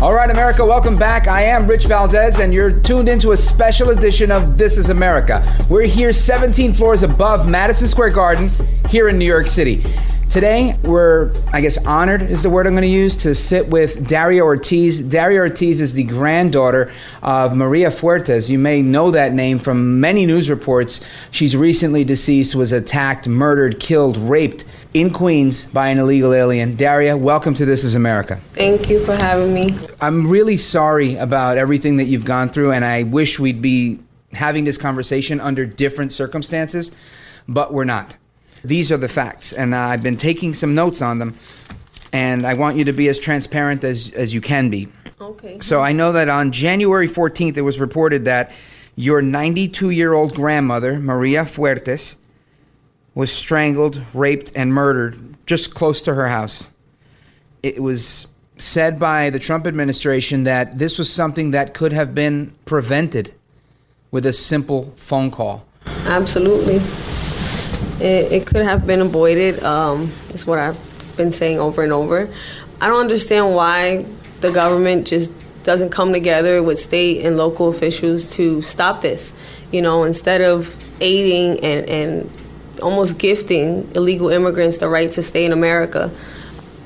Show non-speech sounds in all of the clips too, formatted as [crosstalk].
All right, America, welcome back. I am Rich Valdez, and you're tuned into a special edition of This is America. We're here 17 floors above Madison Square Garden here in New York City. Today, we're, I guess, honored is the word I'm going to use to sit with Daria Ortiz. Daria Ortiz is the granddaughter of Maria Fuertes. You may know that name from many news reports. She's recently deceased, was attacked, murdered, killed, raped in Queens by an illegal alien. Daria, welcome to This is America. Thank you for having me. I'm really sorry about everything that you've gone through, and I wish we'd be having this conversation under different circumstances, but we're not. These are the facts, and uh, I've been taking some notes on them, and I want you to be as transparent as, as you can be. Okay. So I know that on January 14th, it was reported that your 92 year old grandmother, Maria Fuertes, was strangled, raped, and murdered just close to her house. It was said by the Trump administration that this was something that could have been prevented with a simple phone call. Absolutely. It, it could have been avoided, um, is what I've been saying over and over. I don't understand why the government just doesn't come together with state and local officials to stop this. You know, instead of aiding and, and almost gifting illegal immigrants the right to stay in America.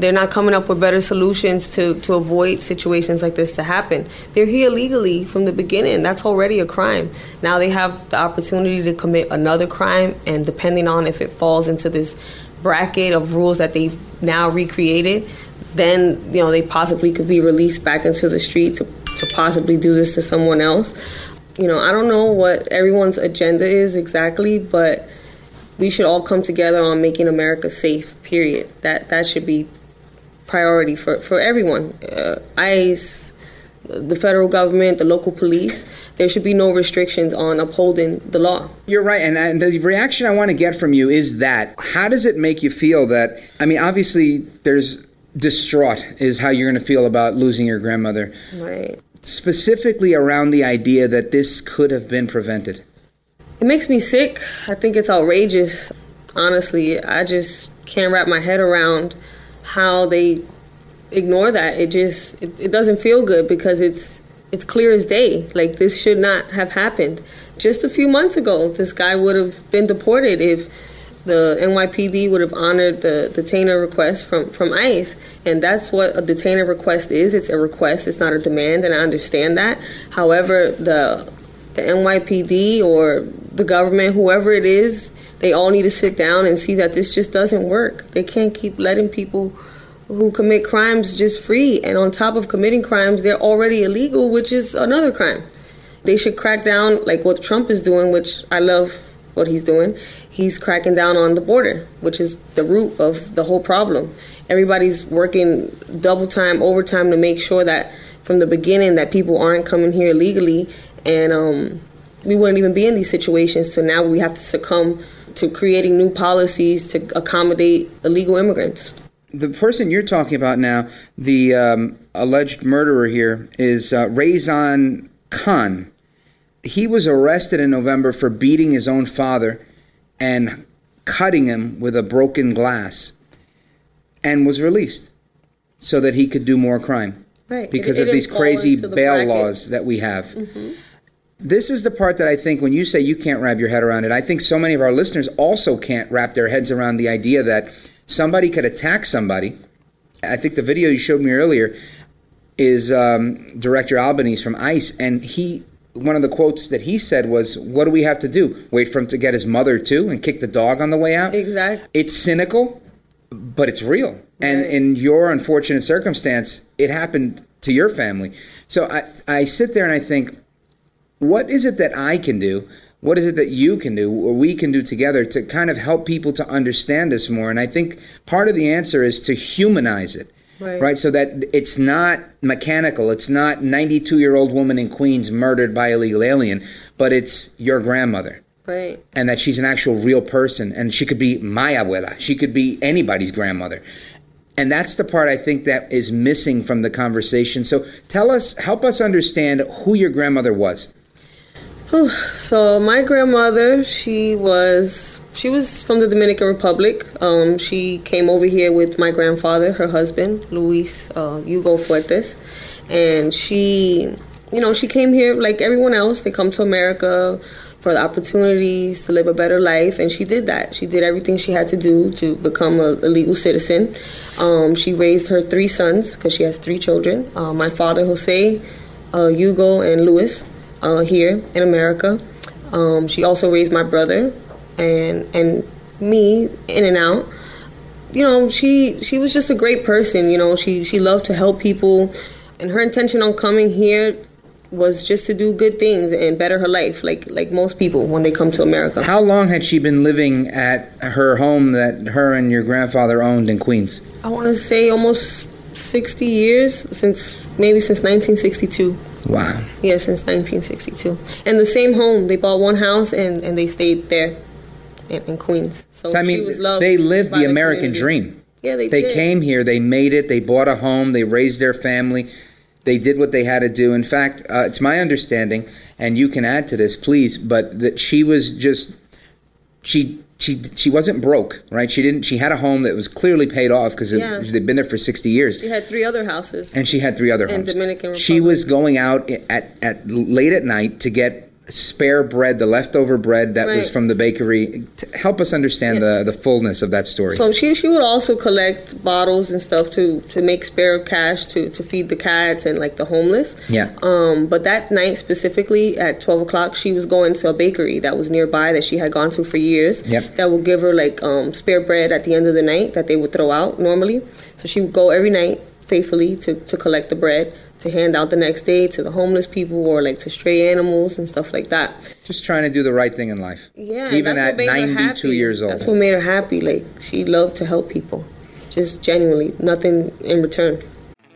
They're not coming up with better solutions to, to avoid situations like this to happen. They're here illegally from the beginning. That's already a crime. Now they have the opportunity to commit another crime, and depending on if it falls into this bracket of rules that they've now recreated, then you know they possibly could be released back into the street to, to possibly do this to someone else. You know, I don't know what everyone's agenda is exactly, but we should all come together on making America safe. Period. That that should be priority for for everyone. Uh, ICE, the federal government, the local police. There should be no restrictions on upholding the law. You're right, and, and the reaction I want to get from you is that how does it make you feel that? I mean, obviously, there's distraught is how you're going to feel about losing your grandmother. Right. Specifically around the idea that this could have been prevented. It makes me sick. I think it's outrageous. Honestly, I just can't wrap my head around how they ignore that. It just it, it doesn't feel good because it's it's clear as day. Like this should not have happened. Just a few months ago, this guy would have been deported if the NYPD would have honored the detainer request from, from ICE. And that's what a detainer request is. It's a request, it's not a demand, and I understand that. However, the the NYPD or the government, whoever it is, they all need to sit down and see that this just doesn't work. They can't keep letting people who commit crimes just free. And on top of committing crimes, they're already illegal, which is another crime. They should crack down like what Trump is doing, which I love what he's doing. He's cracking down on the border, which is the root of the whole problem. Everybody's working double time, overtime to make sure that from the beginning that people aren't coming here illegally and um, we wouldn't even be in these situations. So now we have to succumb to creating new policies to accommodate illegal immigrants. The person you're talking about now, the um, alleged murderer here, is uh, Reeaz Khan. He was arrested in November for beating his own father and cutting him with a broken glass and was released so that he could do more crime. Right. Because it, of these crazy bail bracket. laws that we have. Mm-hmm. This is the part that I think when you say you can't wrap your head around it, I think so many of our listeners also can't wrap their heads around the idea that somebody could attack somebody. I think the video you showed me earlier, is um, Director Albence from ICE, and he one of the quotes that he said was, "What do we have to do? Wait for him to get his mother too, and kick the dog on the way out?" Exactly. It's cynical, but it's real. And in your unfortunate circumstance, it happened to your family. So I, I sit there and I think, what is it that I can do? What is it that you can do or we can do together to kind of help people to understand this more? And I think part of the answer is to humanize it. Right. So that it's not mechanical. It's not 92 year old woman in Queens murdered by illegal alien, but it's your grandmother Right. and that she's an actual real person and she could be my abuela she could be anybody's grandmother and that's the part i think that is missing from the conversation so tell us help us understand who your grandmother was. [sighs] So my grandmother, she was she was from the Dominican Republic. Um, she came over here with my grandfather, her husband, Luis uh, Hugo Fuertes, and she, you know, she came here like everyone else. They come to America for the opportunities to live a better life, and she did that. She did everything she had to do to become a, a legal citizen. Um, she raised her three sons because she has three children. Uh, my father, Jose, uh, Hugo, and Luis uh, here in America. Um, she also raised my brother and and me in and out. You know, she she was just a great person. You know, she she loved to help people, and her intention on coming here was just to do good things and better her life, like like most people when they come to America. how long had she been living at her home that her and your grandfather owned in queens I want to say almost sixty years since maybe since 1962. Wow Yeah, since 1962. And the same home. They bought one house and, and they stayed there in, in Queens. So i she mean was loved they lived by the american community. dream Yeah, they, they came here they made it they bought a home they raised their family they did what they had to do in fact uh, it's my understanding and you can add to this please but that she was just she she she wasn't broke right she didn't she had a home that was clearly paid off because Yeah. they'd been there for 60 years She had three other houses. and she had three other In homes Dominican she was going out at, at late at night to get spare bread the leftover bread that was from the bakery help us understand the the fullness of that story so she she would also collect bottles and stuff to to make spare cash to to feed the cats and like the homeless. Yeah. Um, but that night specifically at twelve o'clock, she was going to a bakery that was nearby that she had gone to for years. Yep. That would give her like um, spare bread at the end of the night that they would throw out normally. So she would go every night faithfully to to collect the bread to hand out the next day to the homeless people or like to stray animals and stuff like that. just trying to do the right thing in life Yeah, even at what made her 92 years old That's what made her happy. Like she loved to help people, just genuinely, nothing in return.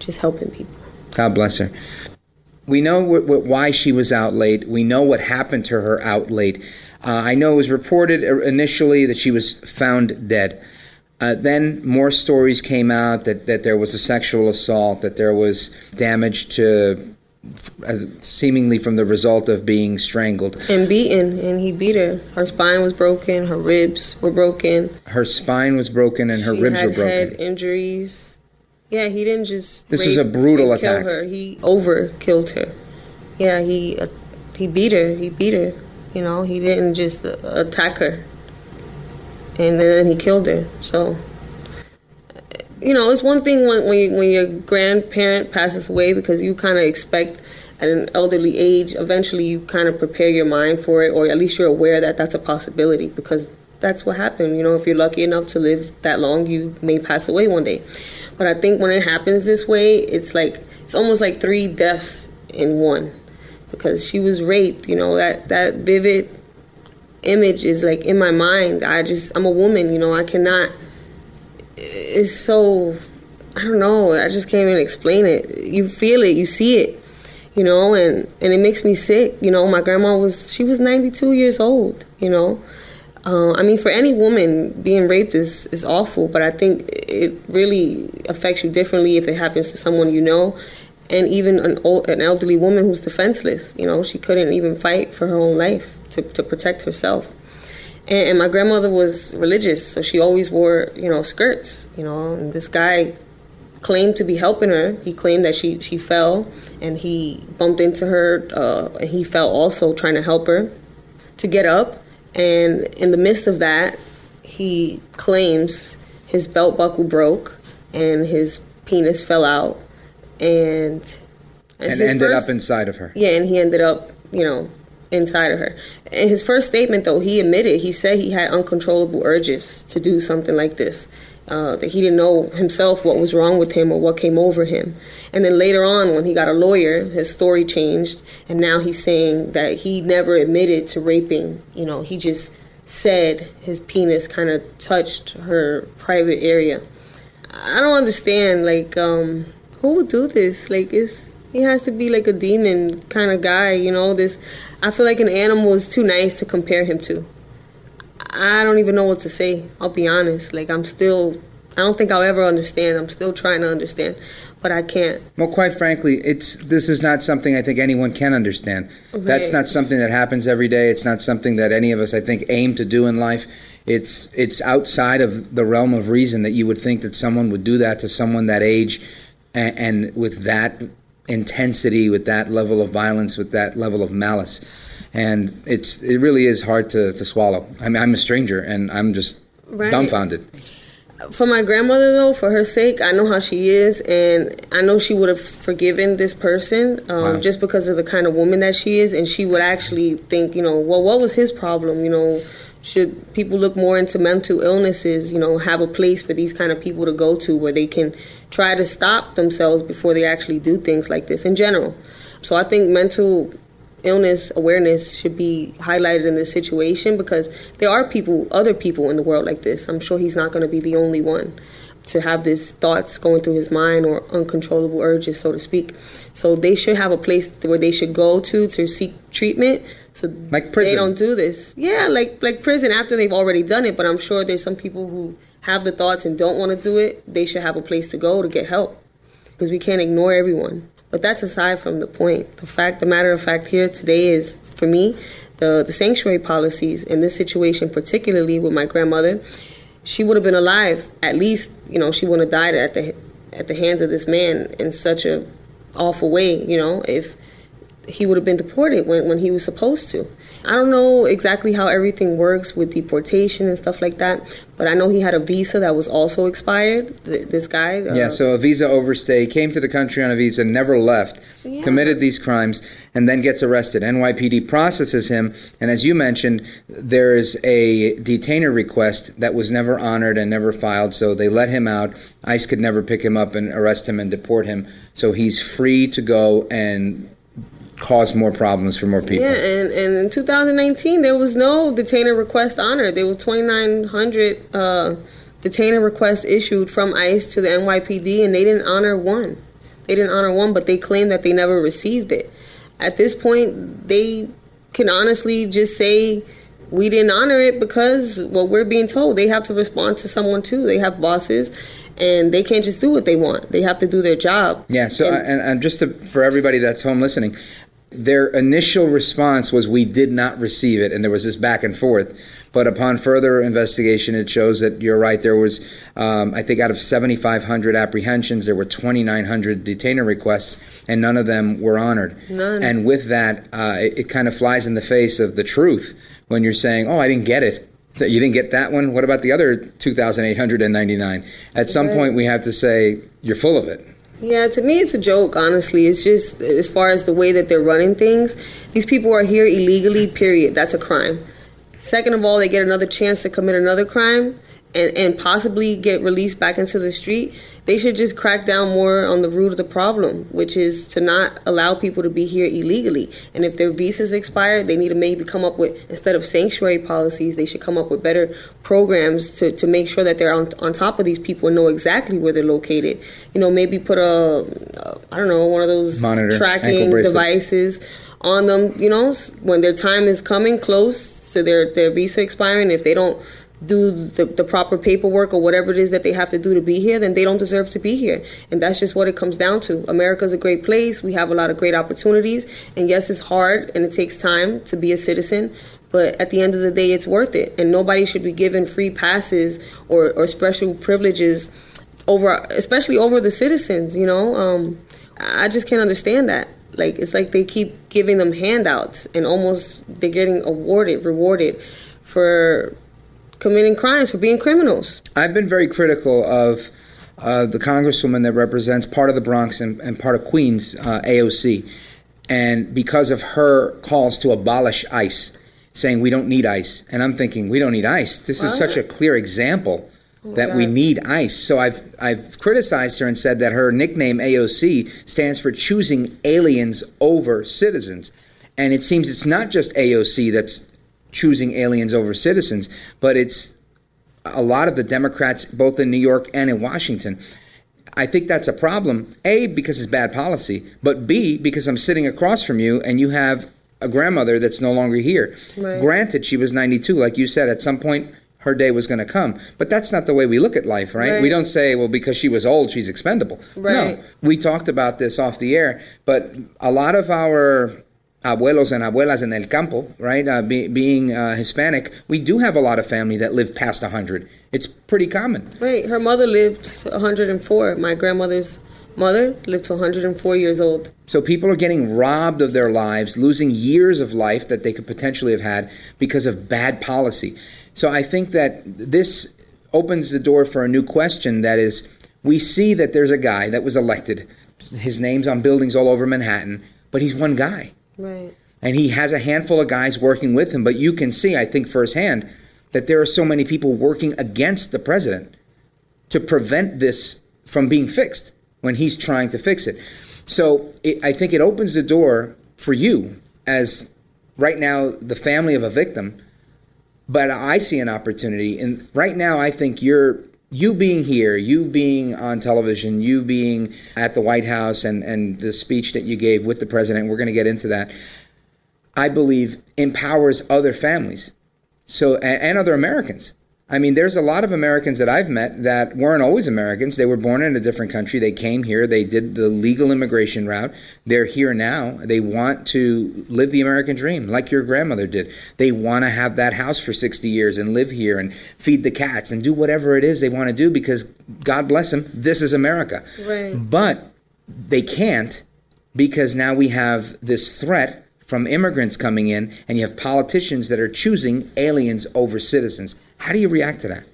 Just helping people. God bless her. We know wh- wh- why she was out late. We know what happened to her out late. Uh, I know it was reported uh, initially that she was found dead. Uh, then more stories came out that, that there was a sexual assault, that there was damage to, as seemingly from the result of being strangled. And beaten, and he beat her. Her spine was broken. Her ribs were broken. Her spine was broken and her she ribs had were broken. head injuries. Yeah, he didn't just. This is a brutal and kill attack. her. He over killed her. Yeah, he uh, he beat her. He beat her. You know, he didn't just uh, attack her. And then he killed her. So, you know, it's one thing when when, you, when your grandparent passes away because you kind of expect at an elderly age, eventually you kind of prepare your mind for it, or at least you're aware that that's a possibility because that's what happened. You know, if you're lucky enough to live that long, you may pass away one day. But I think when it happens this way, it's like it's almost like three deaths in one because she was raped. You know that that vivid image is like in my mind. I just I'm a woman. You know I cannot. It's so I don't know. I just can't even explain it. You feel it. You see it. You know, and and it makes me sick. You know, my grandma was she was 92 years old. You know, Uh, I mean, for any woman, being raped is, is awful, but I think it really affects you differently if it happens to someone you know. And even an, old, an elderly woman who's defenseless, you know, she couldn't even fight for her own life to, to protect herself. And, and my grandmother was religious, so she always wore, you know, skirts, you know, and this guy claimed to be helping her. He claimed that she, she fell and he bumped into her uh, and he fell also trying to help her to get up. And in the midst of that, he claims his belt buckle broke and his penis fell out and And his ended first- up inside of her. yeah, and he ended up, you know, inside of her. In his first statement, though, he admitted he said he had uncontrollable urges to do something like this. Uh, that he didn't know himself what was wrong with him or what came over him. And then later on, when he got a lawyer, his story changed, and now he's saying that he never admitted to raping. You know, he just said his penis kind of touched her private area. I don't understand. Like, um, who would do this? Like, it's he has to be like a demon kind of guy. You know, this. I feel like an animal is too nice to compare him to. I don't even know what to say. I'll be honest. Like, I'm still. I don't think I'll ever understand. I'm still trying to understand, but I can't. Well, quite frankly, it's this is not something I think anyone can understand. That's not something that happens every day. It's not something that any of us, I think, aim to do in life. It's it's outside of the realm of reason that you would think that someone would do that to someone that age, and, and with that intensity, with that level of violence, with that level of malice, and it's it really is hard to, to swallow. I mean, I'm a stranger, and I'm just Right. dumbfounded. For my grandmother, though, for her sake, I know how she is, and I know she would have forgiven this person um, Wow. just because of the kind of woman that she is, and she would actually think, you know, well, what was his problem? You know, should people look more into mental illnesses? You know, have a place for these kind of people to go to where they can try to stop themselves before they actually do things like this in general. So I think mental illness awareness should be highlighted in this situation because there are people, other people in the world like this. I'm sure he's not going to be the only one to have these thoughts going through his mind or uncontrollable urges, so to speak. So they should have a place where they should go to to seek treatment. So Like prison. they don't do this. Yeah, like like prison after they've already done it. But I'm sure there's some people who have the thoughts and don't want to do it. They should have a place to go to get help because we can't ignore everyone. But that's aside from the point. The fact, the matter of fact here today is, for me, the, the sanctuary policies in this situation, particularly with my grandmother, she would have been alive. At least, you know, she wouldn't have died at the at the hands of this man in such a awful way. You know, if he would have been deported when, when he was supposed to. I don't know exactly how everything works with deportation and stuff like that, but I know he had a visa that was also expired. th- This guy. uh, Yeah, so a visa overstay, came to the country on a visa, never left, Yeah. committed these crimes, and then gets arrested. NYPD processes him, and as you mentioned, there is a detainer request that was never honored and never filed, so they let him out. ICE could never pick him up and arrest him and deport him, so he's free to go and cause more problems for more people. Yeah, and, and in 2019, there was no detainer request honored. There were 2,900 uh, detainer requests issued from ICE to the NYPD, and they didn't honor one. They didn't honor one, but they claimed that they never received it. At this point, they can honestly just say, we didn't honor it because, well, we're being told they have to respond to someone too. They have bosses, and they can't just do what they want. They have to do their job. Yeah. So, And- and, and just to, for everybody that's home listening, their initial response was we did not receive it, and there was this back and forth. But upon further investigation, it shows that you're right. There was, um, I think, out of 7,500 apprehensions, there were 2,900 detainer requests, and none of them were honored. None. And with that, uh, it, it kind of flies in the face of the truth when you're saying, "Oh, I didn't get it." So you didn't get that one. What about the other 2,899? At some Right. point, we have to say you're full of it. Yeah, to me, it's a joke, honestly. It's just as far as the way that they're running things, these people are here illegally, period. That's a crime. Second of all, they get another chance to commit another crime and, and possibly get released back into the street. They should just crack down more on the root of the problem, which is to not allow people to be here illegally. And if their visas expire, they need to maybe come up with, instead of sanctuary policies, they should come up with better programs to, to make sure that they're on, on top of these people and know exactly where they're located. You know, maybe put a, uh, don't know, one of those Monitor, tracking devices on them, you know, when their time is coming close to their, their visa expiring. If they don't do the, the proper paperwork or whatever it is that they have to do to be here, then they don't deserve to be here. And that's just what it comes down to. America's a great place. We have a lot of great opportunities. And yes, it's hard and it takes time to be a citizen. But at the end of the day, it's worth it. And nobody should be given free passes or, or special privileges over, especially over the citizens, you know? Um, I just can't understand that. Like, it's like they keep giving them handouts and almost they're getting awarded, rewarded for committing crimes, for being criminals. I've been very critical of uh, the congresswoman that represents part of the Bronx and, and part of Queens, uh, AOC, and because of her calls to abolish ICE, saying we don't need ICE, and I'm thinking we don't need ICE. This is such a clear example Oh that we need ICE. So I've I've criticized her and said that her nickname AOC stands for choosing aliens over citizens, and it seems it's not just AOC that's choosing aliens over citizens, but it's a lot of the Democrats, both in New York and in Washington. I think that's a problem. A, because it's bad policy, but B, because I'm sitting across from you and you have a grandmother that's no longer here. Right. Granted, she was 92, like you said, at some point her day was going to come. But that's not the way we look at life, right? Right. We don't say, well, because she was old, she's expendable. Right. No, we talked about this off the air, but a lot of our abuelos and abuelas en el campo, right, uh, be, being uh, Hispanic, we do have a lot of family that live past 100. It's pretty common. Right. Her mother lived 104. My grandmother's mother lived to 104 years old. So people are getting robbed of their lives, losing years of life that they could potentially have had because of bad policy. So I think that this opens the door for a new question that is we see that there's a guy that was elected. His name's on buildings all over Manhattan, but he's one guy. Right. And he has a handful of guys working with him, but you can see, I think, firsthand that there are so many people working against the president to prevent this from being fixed when he's trying to fix it. So it, I think it opens the door for you as right now the family of a victim. But I see an opportunity, and right now I think you're you being here, you being on television, you being at the White House, and and the speech that you gave with the president. We're going to get into that. I believe empowers other families, so and, and other Americans. I mean, there's a lot of Americans that I've met that weren't always Americans. They were born in a different country. They came here. They did the legal immigration route. They're here now. They want to live the American dream like your grandmother did. They want to have that house for 60 years and live here and feed the cats and do whatever it is they want to do because, God bless them, this is America. Right. But they can't because now we have this threat from immigrants coming in and you have politicians that are choosing aliens over citizens. How do you react to that?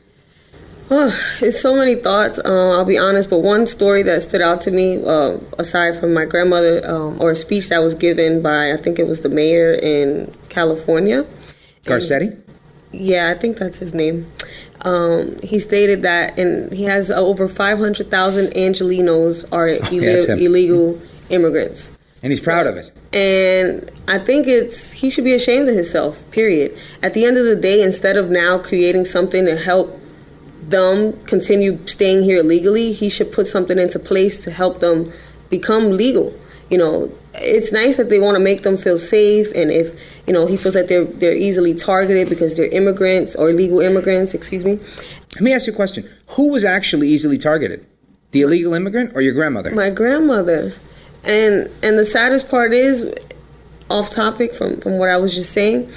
Oh, it's so many thoughts. Uh, I'll be honest, but one story that stood out to me, uh, aside from my grandmother, um, or a speech that was given by I think it was the mayor in California. Garcetti? Yeah, I think that's his name. Um, he stated that, and he has over 500,000 Angelinos are ille- that's illegal immigrants. And he's proud of it. And I think it's he should be ashamed of himself. Period. At the end of the day, instead of now creating something to help them continue staying here legally, he should put something into place to help them become legal. You know, it's nice that they want to make them feel safe, and if you know he feels that they're they're easily targeted because they're immigrants or illegal immigrants, excuse me. Let me ask you a question. Who was actually easily targeted? The illegal immigrant or your grandmother? My grandmother, and and the saddest part is, off topic from from what I was just saying.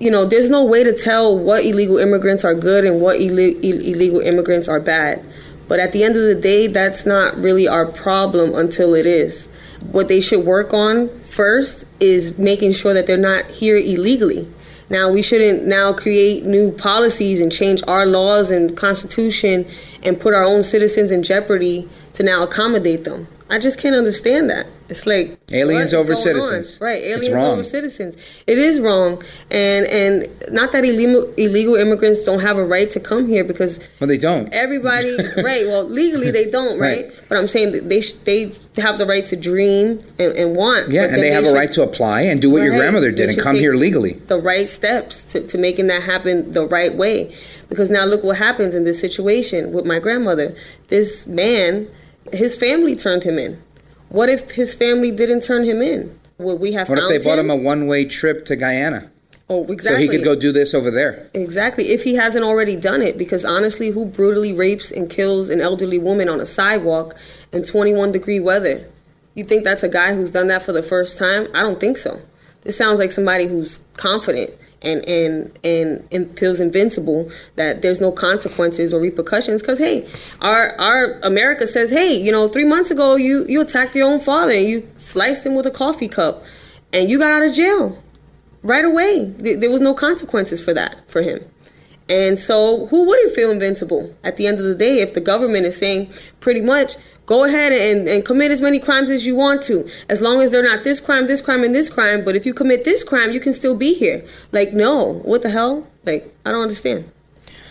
You know, there's no way to tell what illegal immigrants are good and what ill- illegal immigrants are bad. But at the end of the day, that's not really our problem until it is. What they should work on first is making sure that they're not here illegally. Now, we shouldn't now create new policies and change our laws and constitution and put our own citizens in jeopardy to now accommodate them. I just can't understand that. It's like Aliens over going on? citizens. right? Aliens over citizens. It is wrong, and and not that illegal illegal immigrants don't have a right to come here because Well, they don't. everybody [laughs] right. Well, legally they don't, right? Right. But I'm saying that they sh- they have the right to dream and, and want. Yeah, and then they have a right to apply and do what your grandmother did and come here legally. The right steps to, to making that happen the right way. Because now look what happens in this situation with my grandmother. This man, his family turned him in. What if his family didn't turn him in? Would we have What if they bought him him a one way trip to Guyana? Oh, exactly. So he could go do this over there. Exactly. If he hasn't already done it, because honestly, who brutally rapes and kills an elderly woman on a sidewalk in 21 degree weather? You think that's a guy who's done that for the first time? I don't think so. This sounds like somebody who's confident and and and, and feels invincible that there's no consequences or repercussions. Because hey our our america says hey you know three months ago you you attacked your own father and you sliced him with a coffee cup and you got out of jail right away. There was no consequences for that for him. And so who wouldn't feel invincible at the end of the day if the government is saying pretty much Go ahead and, and commit as many crimes as you want to, as long as they're not this crime, this crime, and this crime. But if you commit this crime, you can still be here. Like, no, what the hell? Like, I don't understand.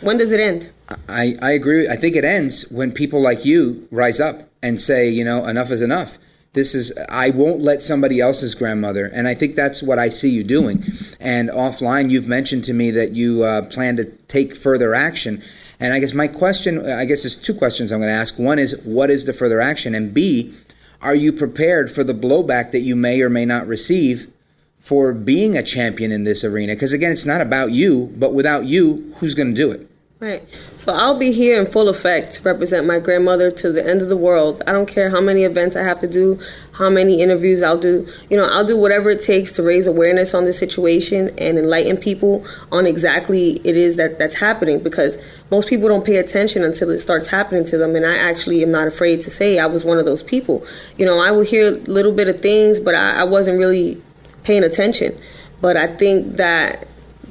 When does it end? I, I agree. I think it ends when people like you rise up and say, you know, enough is enough. This is, I won't let somebody else's grandmother. And I think that's what I see you doing. And offline, you've mentioned to me that you uh, plan to take further action. And I guess my question, I guess there's two questions I'm going to ask. One is, what is the further action? And B, are you prepared for the blowback that you may or may not receive for being a champion in this arena? Because again, it's not about you, but without you, who's going to do it? Right. So I'll be here in full effect to represent my grandmother to the end of the world. I don't care how many events I have to do, how many interviews I'll do. You know, I'll do whatever it takes to raise awareness on this situation and enlighten people on exactly it is that that's happening because most people don't pay attention until it starts happening to them and I actually am not afraid to say I was one of those people. You know, I would hear a little bit of things, but I, I wasn't really paying attention. But I think that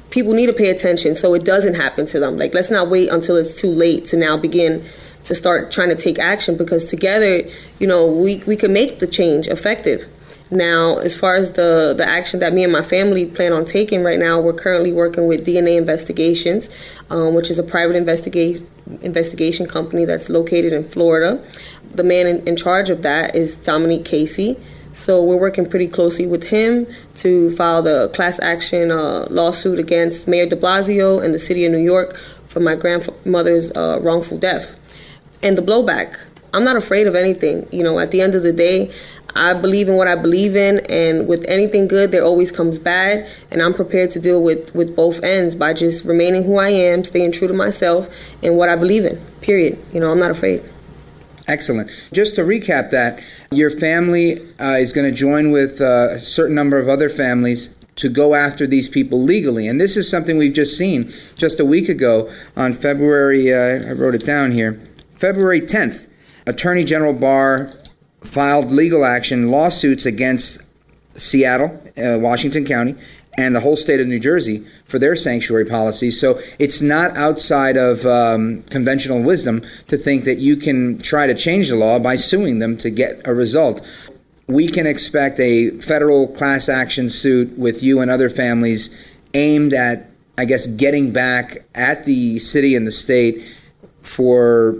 people need to pay attention so it doesn't happen to them. Like, let's not wait until it's too late to now begin to start trying to take action because together, you know, we, we can make the change effective. Now, as far as the, the action that me and my family plan on taking right now, we're currently working with DNA Investigations, um, which is a private investigate, investigation company that's located in Florida. The man in, in charge of that is Dominique Casey. So we're working pretty closely with him to file the class action uh, lawsuit against Mayor de Blasio and the city of New York for my grandmother's uh, wrongful death. And the blowback. I'm not afraid of anything. You know, at the end of the day, I believe in what I believe in, and with anything good, there always comes bad. And I'm prepared to deal with, with both ends by just remaining who I am, staying true to myself, and what I believe in, period. You know, I'm not afraid. Excellent. Just to recap that, your family uh, is going to join with uh, a certain number of other families to go after these people legally. And this is something we've just seen just a week ago on February, uh, I wrote it down here, February 10th. Attorney General Barr filed legal action lawsuits against Seattle, uh, Washington County, and the whole state of New Jersey for their sanctuary policies. So it's not outside of um, conventional wisdom to think that you can try to change the law by suing them to get a result. We can expect a federal class action suit with you and other families aimed at, I guess, getting back at the city and the state for.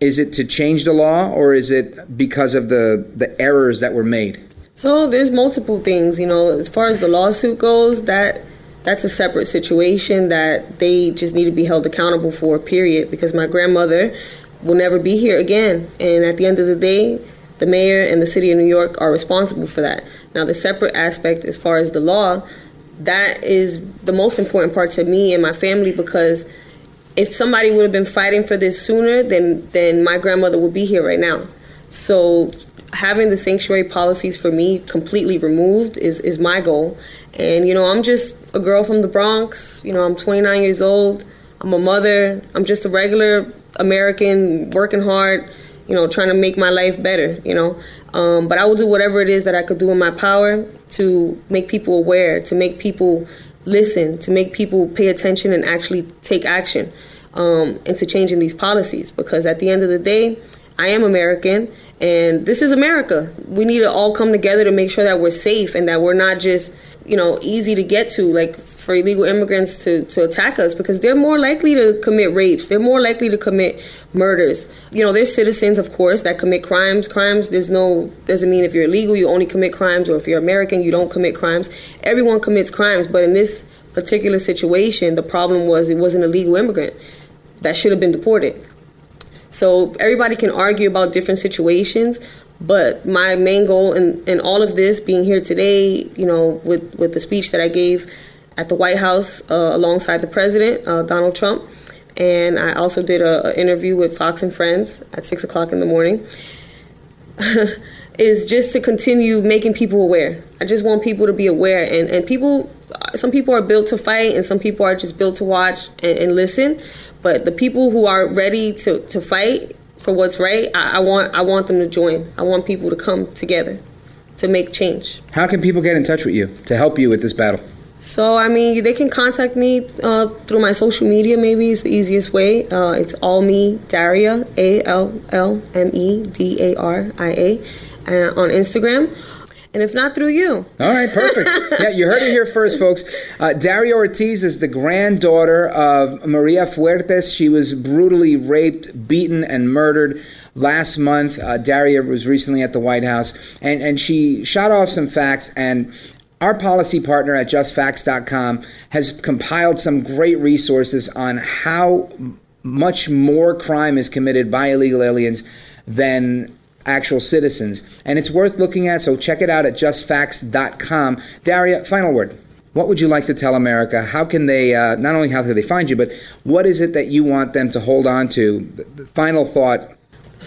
Is it to change the law or is it because of the, the errors that were made? So there's multiple things, you know, as far as the lawsuit goes, that that's a separate situation that they just need to be held accountable for, period, because my grandmother will never be here again. And at the end of the day, the mayor and the city of New York are responsible for that. Now, the separate aspect as far as the law, that is the most important part to me and my family because if somebody would have been fighting for this sooner, then then my grandmother would be here right now. So having the sanctuary policies for me completely removed is, is my goal. And, you know, I'm just a girl from the Bronx. You know, I'm 29 years old. I'm a mother. I'm just a regular American working hard, you know, trying to make my life better, you know. Um, but I will do whatever it is that I could do in my power to make people aware, to make people listen, to make people pay attention and actually take action um, into changing these policies. Because at the end of the day, I am American and this is America. We need to all come together to make sure that we're safe and that we're not just, you know, easy to get to, like for illegal immigrants to, to attack us because they're more likely to commit rapes. They're more likely to commit murders. You know, there's citizens, of course, that commit crimes. Crimes, there's no, doesn't mean if you're illegal, you only commit crimes, or if you're American, you don't commit crimes. Everyone commits crimes, but in this particular situation, the problem was it was an illegal immigrant that should have been deported. So everybody can argue about different situations, but my main goal in, in all of this, being here today, you know, with, with the speech that I gave at the White House uh, alongside the president, uh, Donald Trump. And I also did an interview with Fox and Friends at 6 o'clock in the morning. [laughs] is just to continue making people aware. I just want people to be aware. And, and people, some people are built to fight, and some people are just built to watch and, and listen. But the people who are ready to, to fight for what's right, I, I want I want them to join. I want people to come together to make change. How can people get in touch with you to help you with this battle? So, I mean, they can contact me uh, through my social media, maybe it's the easiest way. Uh, it's all me, Daria, A L L M E D A R I A, uh, on Instagram. And if not through you. All right, perfect. [laughs] yeah, you heard it here first, folks. Uh, Daria Ortiz is the granddaughter of Maria Fuertes. She was brutally raped, beaten, and murdered last month. Uh, Daria was recently at the White House, and, and she shot off some facts. And our policy partner at justfacts.com has compiled some great resources on how much more crime is committed by illegal aliens than actual citizens. And it's worth looking at, so check it out at justfacts.com. Daria, final word. What would you like to tell America? How can they, uh, not only how can they find you, but what is it that you want them to hold on to? The, final thought.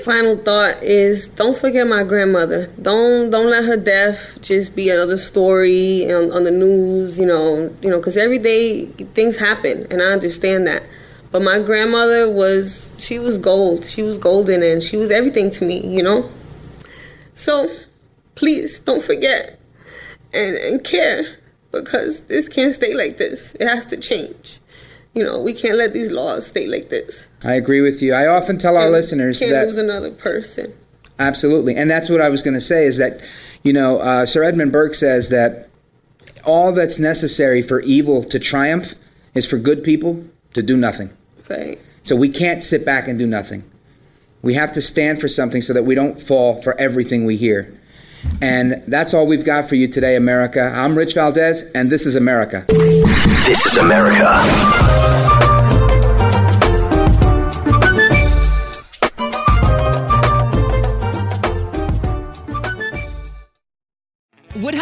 Final thought is don't forget my grandmother. Don't don't let her death just be another story on, on the news. You know, you know, because every day things happen, and I understand that. But my grandmother was, she was gold. She was golden and she was everything to me, you know? So please don't forget and, and care because this can't stay like this. It has to change. You know, we can't let these laws stay like this. I agree with you. I often tell our And listeners can't that. lose another person. Absolutely. And that's what I was going to say is that, you know, uh, Sir Edmund Burke says that all that's necessary for evil to triumph is for good people to do nothing. Right. So we can't sit back and do nothing. We have to stand for something so that we don't fall for everything we hear. And that's all we've got for you today, America. I'm Rich Valdez, and this is America. This is America.